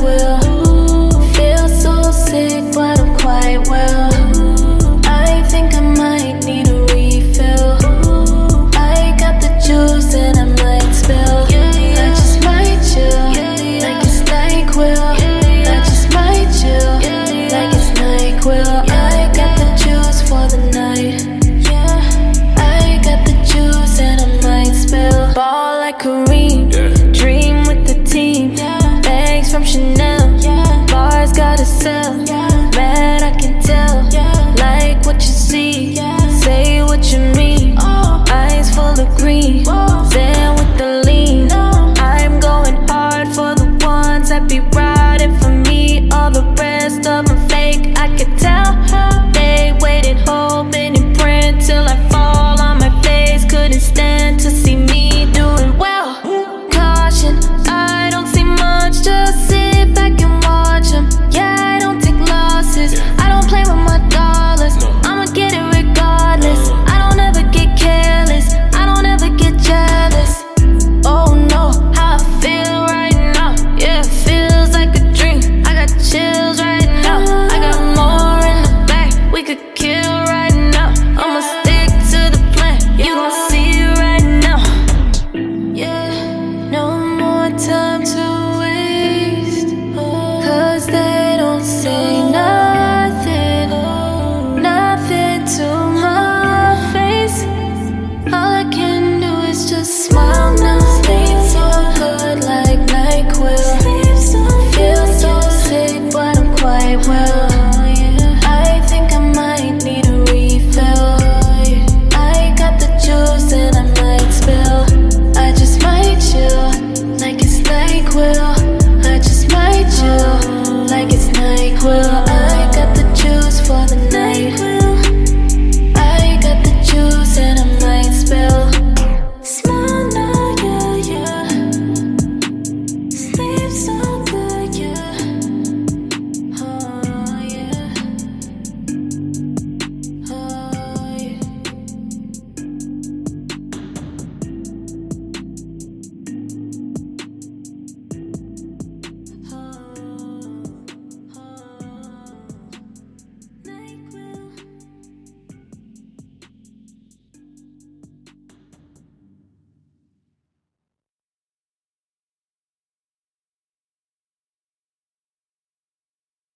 will Feel so sick. From Chanel. Yeah. Bars gotta sell.